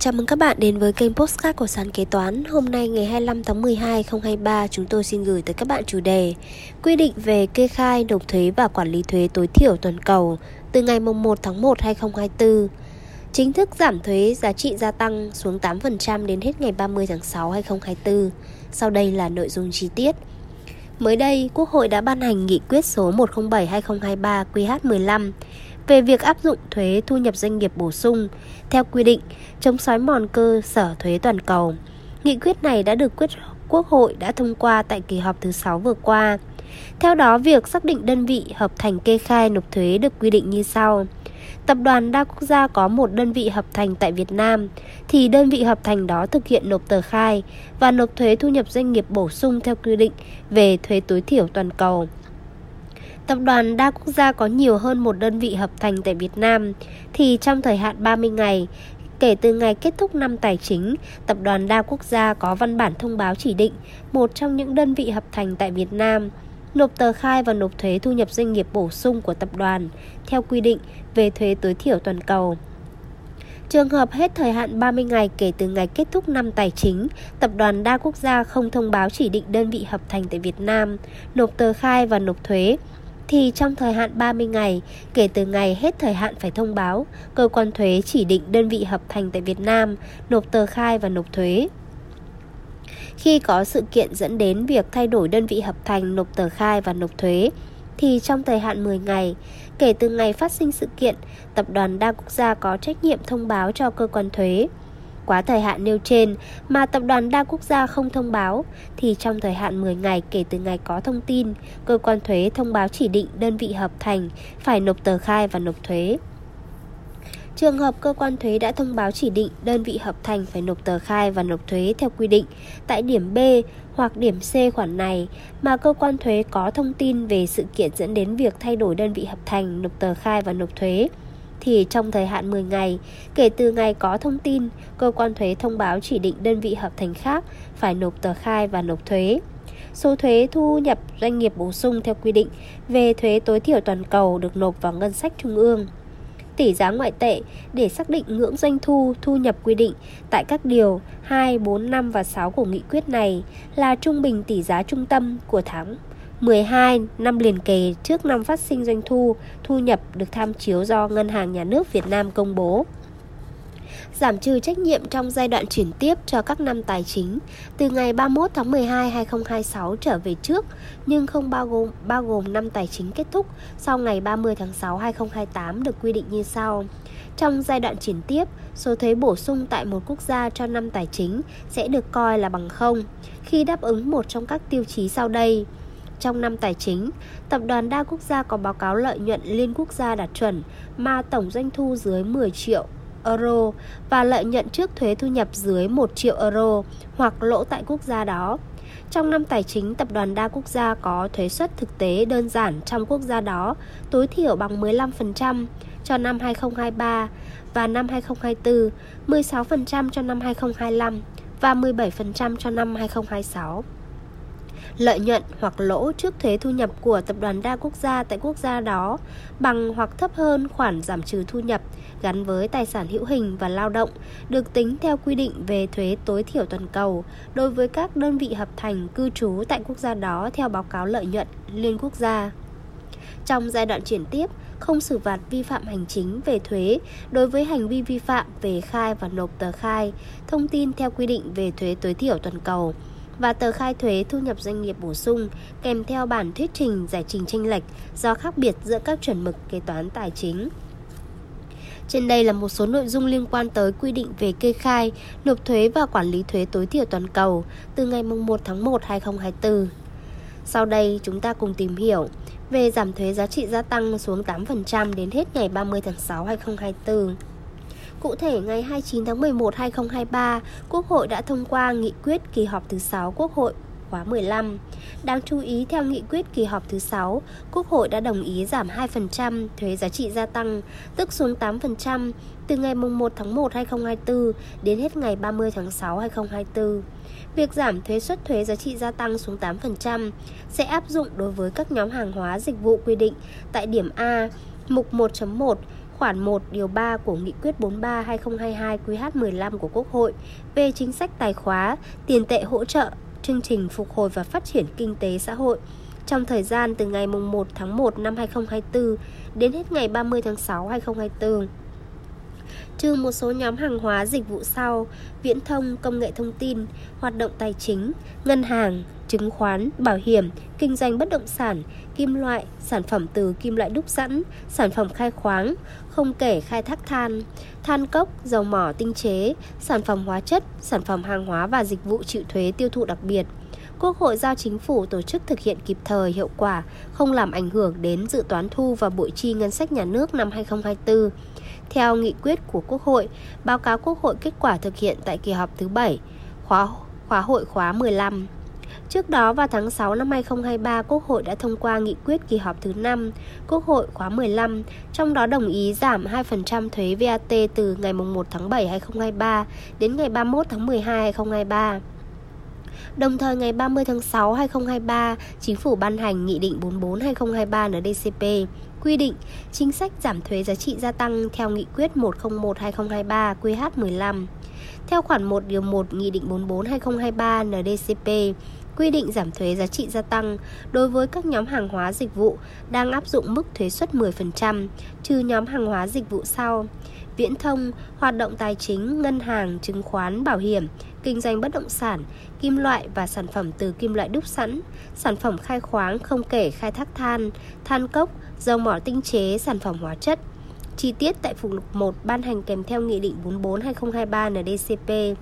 Chào mừng các bạn đến với kênh Postcard của Sàn Kế Toán. Hôm nay ngày 25 tháng 12 2023 chúng tôi xin gửi tới các bạn chủ đề Quy định về kê khai, nộp thuế và quản lý thuế tối thiểu toàn cầu từ ngày 1 tháng 1 2024 Chính thức giảm thuế giá trị gia tăng xuống 8% đến hết ngày 30 tháng 6 2024 Sau đây là nội dung chi tiết. Mới đây, Quốc hội đã ban hành nghị quyết số 107-2023 QH15 về việc áp dụng thuế thu nhập doanh nghiệp bổ sung theo quy định chống xói mòn cơ sở thuế toàn cầu. Nghị quyết này đã được quyết Quốc hội đã thông qua tại kỳ họp thứ 6 vừa qua. Theo đó, việc xác định đơn vị hợp thành kê khai nộp thuế được quy định như sau. Tập đoàn đa quốc gia có một đơn vị hợp thành tại Việt Nam thì đơn vị hợp thành đó thực hiện nộp tờ khai và nộp thuế thu nhập doanh nghiệp bổ sung theo quy định về thuế tối thiểu toàn cầu. Tập đoàn đa quốc gia có nhiều hơn một đơn vị hợp thành tại Việt Nam thì trong thời hạn 30 ngày Kể từ ngày kết thúc năm tài chính, Tập đoàn đa quốc gia có văn bản thông báo chỉ định một trong những đơn vị hợp thành tại Việt Nam nộp tờ khai và nộp thuế thu nhập doanh nghiệp bổ sung của tập đoàn theo quy định về thuế tối thiểu toàn cầu. Trường hợp hết thời hạn 30 ngày kể từ ngày kết thúc năm tài chính, tập đoàn đa quốc gia không thông báo chỉ định đơn vị hợp thành tại Việt Nam, nộp tờ khai và nộp thuế, thì trong thời hạn 30 ngày kể từ ngày hết thời hạn phải thông báo, cơ quan thuế chỉ định đơn vị hợp thành tại Việt Nam nộp tờ khai và nộp thuế. Khi có sự kiện dẫn đến việc thay đổi đơn vị hợp thành nộp tờ khai và nộp thuế, thì trong thời hạn 10 ngày, kể từ ngày phát sinh sự kiện, tập đoàn đa quốc gia có trách nhiệm thông báo cho cơ quan thuế. Quá thời hạn nêu trên mà tập đoàn đa quốc gia không thông báo thì trong thời hạn 10 ngày kể từ ngày có thông tin, cơ quan thuế thông báo chỉ định đơn vị hợp thành phải nộp tờ khai và nộp thuế. Trường hợp cơ quan thuế đã thông báo chỉ định đơn vị hợp thành phải nộp tờ khai và nộp thuế theo quy định tại điểm B hoặc điểm C khoản này mà cơ quan thuế có thông tin về sự kiện dẫn đến việc thay đổi đơn vị hợp thành nộp tờ khai và nộp thuế thì trong thời hạn 10 ngày kể từ ngày có thông tin, cơ quan thuế thông báo chỉ định đơn vị hợp thành khác phải nộp tờ khai và nộp thuế. Số thuế thu nhập doanh nghiệp bổ sung theo quy định về thuế tối thiểu toàn cầu được nộp vào ngân sách trung ương tỷ giá ngoại tệ để xác định ngưỡng doanh thu, thu nhập quy định tại các điều 2, 4, 5 và 6 của nghị quyết này là trung bình tỷ giá trung tâm của tháng 12 năm liền kề trước năm phát sinh doanh thu, thu nhập được tham chiếu do Ngân hàng Nhà nước Việt Nam công bố giảm trừ trách nhiệm trong giai đoạn chuyển tiếp cho các năm tài chính từ ngày 31 tháng 12 2026 trở về trước nhưng không bao gồm bao gồm năm tài chính kết thúc sau ngày 30 tháng 6 2028 được quy định như sau. Trong giai đoạn chuyển tiếp, số thuế bổ sung tại một quốc gia cho năm tài chính sẽ được coi là bằng không khi đáp ứng một trong các tiêu chí sau đây. Trong năm tài chính, tập đoàn đa quốc gia có báo cáo lợi nhuận liên quốc gia đạt chuẩn mà tổng doanh thu dưới 10 triệu euro và lợi nhuận trước thuế thu nhập dưới 1 triệu euro hoặc lỗ tại quốc gia đó. Trong năm tài chính, tập đoàn đa quốc gia có thuế suất thực tế đơn giản trong quốc gia đó tối thiểu bằng 15% cho năm 2023 và năm 2024, 16% cho năm 2025 và 17% cho năm 2026 lợi nhuận hoặc lỗ trước thuế thu nhập của tập đoàn đa quốc gia tại quốc gia đó bằng hoặc thấp hơn khoản giảm trừ thu nhập gắn với tài sản hữu hình và lao động được tính theo quy định về thuế tối thiểu toàn cầu đối với các đơn vị hợp thành cư trú tại quốc gia đó theo báo cáo lợi nhuận liên quốc gia. Trong giai đoạn chuyển tiếp, không xử phạt vi phạm hành chính về thuế đối với hành vi vi phạm về khai và nộp tờ khai, thông tin theo quy định về thuế tối thiểu toàn cầu và tờ khai thuế thu nhập doanh nghiệp bổ sung kèm theo bản thuyết trình giải trình tranh lệch do khác biệt giữa các chuẩn mực kế toán tài chính. Trên đây là một số nội dung liên quan tới quy định về kê khai, nộp thuế và quản lý thuế tối thiểu toàn cầu từ ngày 1 tháng 1 2024. Sau đây chúng ta cùng tìm hiểu về giảm thuế giá trị gia tăng xuống 8% đến hết ngày 30 tháng 6 2024. Cụ thể, ngày 29 tháng 11 2023, Quốc hội đã thông qua nghị quyết kỳ họp thứ 6 Quốc hội khóa 15. Đáng chú ý theo nghị quyết kỳ họp thứ 6, Quốc hội đã đồng ý giảm 2% thuế giá trị gia tăng, tức xuống 8% từ ngày 1 tháng 1 2024 đến hết ngày 30 tháng 6 2024. Việc giảm thuế suất thuế giá trị gia tăng xuống 8% sẽ áp dụng đối với các nhóm hàng hóa dịch vụ quy định tại điểm A, mục 1.1 khoản 1 điều 3 của Nghị quyết 43/2022 QH15 của Quốc hội về chính sách tài khóa, tiền tệ hỗ trợ, chương trình phục hồi và phát triển kinh tế xã hội. Trong thời gian từ ngày 1 tháng 1 năm 2024 đến hết ngày 30 tháng 6 2024 trừ một số nhóm hàng hóa dịch vụ sau: viễn thông, công nghệ thông tin, hoạt động tài chính, ngân hàng, chứng khoán, bảo hiểm, kinh doanh bất động sản, kim loại, sản phẩm từ kim loại đúc sẵn, sản phẩm khai khoáng, không kể khai thác than, than cốc, dầu mỏ tinh chế, sản phẩm hóa chất, sản phẩm hàng hóa và dịch vụ chịu thuế tiêu thụ đặc biệt. Quốc hội giao chính phủ tổ chức thực hiện kịp thời, hiệu quả, không làm ảnh hưởng đến dự toán thu và bội chi ngân sách nhà nước năm 2024. Theo nghị quyết của Quốc hội, báo cáo Quốc hội kết quả thực hiện tại kỳ họp thứ 7, khóa khóa hội khóa 15. Trước đó vào tháng 6 năm 2023, Quốc hội đã thông qua nghị quyết kỳ họp thứ 5 Quốc hội khóa 15, trong đó đồng ý giảm 2% thuế VAT từ ngày 1 tháng 7 2023 đến ngày 31 tháng 12 2023. Đồng thời ngày 30 tháng 6 2023, Chính phủ ban hành Nghị định 44-2023 NDCP quy định chính sách giảm thuế giá trị gia tăng theo Nghị quyết 101-2023 QH15. Theo khoản 1 điều 1 Nghị định 44-2023 NDCP, quy định giảm thuế giá trị gia tăng đối với các nhóm hàng hóa dịch vụ đang áp dụng mức thuế suất 10%, trừ nhóm hàng hóa dịch vụ sau: viễn thông, hoạt động tài chính, ngân hàng, chứng khoán, bảo hiểm, kinh doanh bất động sản, kim loại và sản phẩm từ kim loại đúc sẵn, sản phẩm khai khoáng không kể khai thác than, than cốc, dầu mỏ tinh chế, sản phẩm hóa chất. Chi tiết tại phụ lục 1 ban hành kèm theo Nghị định 44-2023 NDCP.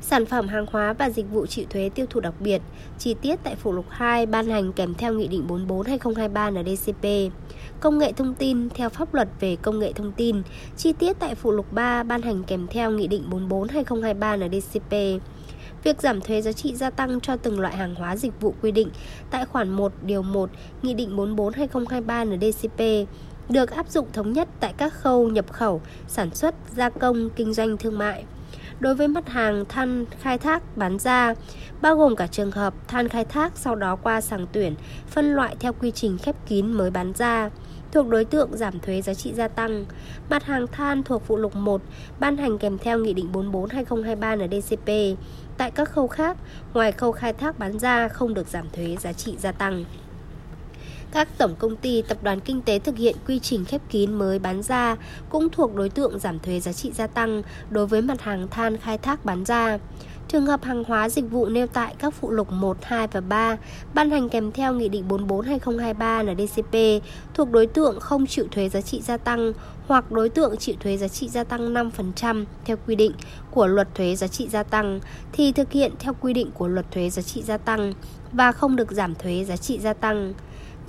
Sản phẩm hàng hóa và dịch vụ chịu thuế tiêu thụ đặc biệt, chi tiết tại phụ lục 2 ban hành kèm theo Nghị định 44-2023 NDCP. Công nghệ thông tin theo pháp luật về công nghệ thông tin, chi tiết tại phụ lục 3 ban hành kèm theo Nghị định 44-2023 NDCP. Việc giảm thuế giá trị gia tăng cho từng loại hàng hóa dịch vụ quy định tại khoản 1 điều 1 Nghị định 44-2023 NDCP được áp dụng thống nhất tại các khâu nhập khẩu, sản xuất, gia công, kinh doanh thương mại đối với mặt hàng than khai thác bán ra, bao gồm cả trường hợp than khai thác sau đó qua sàng tuyển, phân loại theo quy trình khép kín mới bán ra thuộc đối tượng giảm thuế giá trị gia tăng. Mặt hàng than thuộc phụ lục 1 ban hành kèm theo Nghị định 44-2023 NDCP. Tại các khâu khác, ngoài khâu khai thác bán ra không được giảm thuế giá trị gia tăng. Các tổng công ty, tập đoàn kinh tế thực hiện quy trình khép kín mới bán ra cũng thuộc đối tượng giảm thuế giá trị gia tăng đối với mặt hàng than khai thác bán ra. Trường hợp hàng hóa dịch vụ nêu tại các phụ lục 1, 2 và 3 ban hành kèm theo Nghị định 44-2023 NDCP thuộc đối tượng không chịu thuế giá trị gia tăng hoặc đối tượng chịu thuế giá trị gia tăng 5% theo quy định của luật thuế giá trị gia tăng thì thực hiện theo quy định của luật thuế giá trị gia tăng và không được giảm thuế giá trị gia tăng.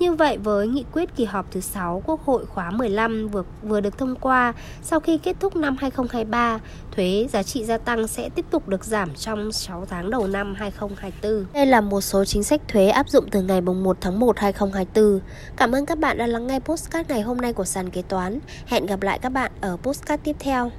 Như vậy với nghị quyết kỳ họp thứ 6 Quốc hội khóa 15 vừa vừa được thông qua, sau khi kết thúc năm 2023, thuế giá trị gia tăng sẽ tiếp tục được giảm trong 6 tháng đầu năm 2024. Đây là một số chính sách thuế áp dụng từ ngày 1 tháng 1 2024. Cảm ơn các bạn đã lắng nghe postcard ngày hôm nay của sàn kế toán. Hẹn gặp lại các bạn ở postcard tiếp theo.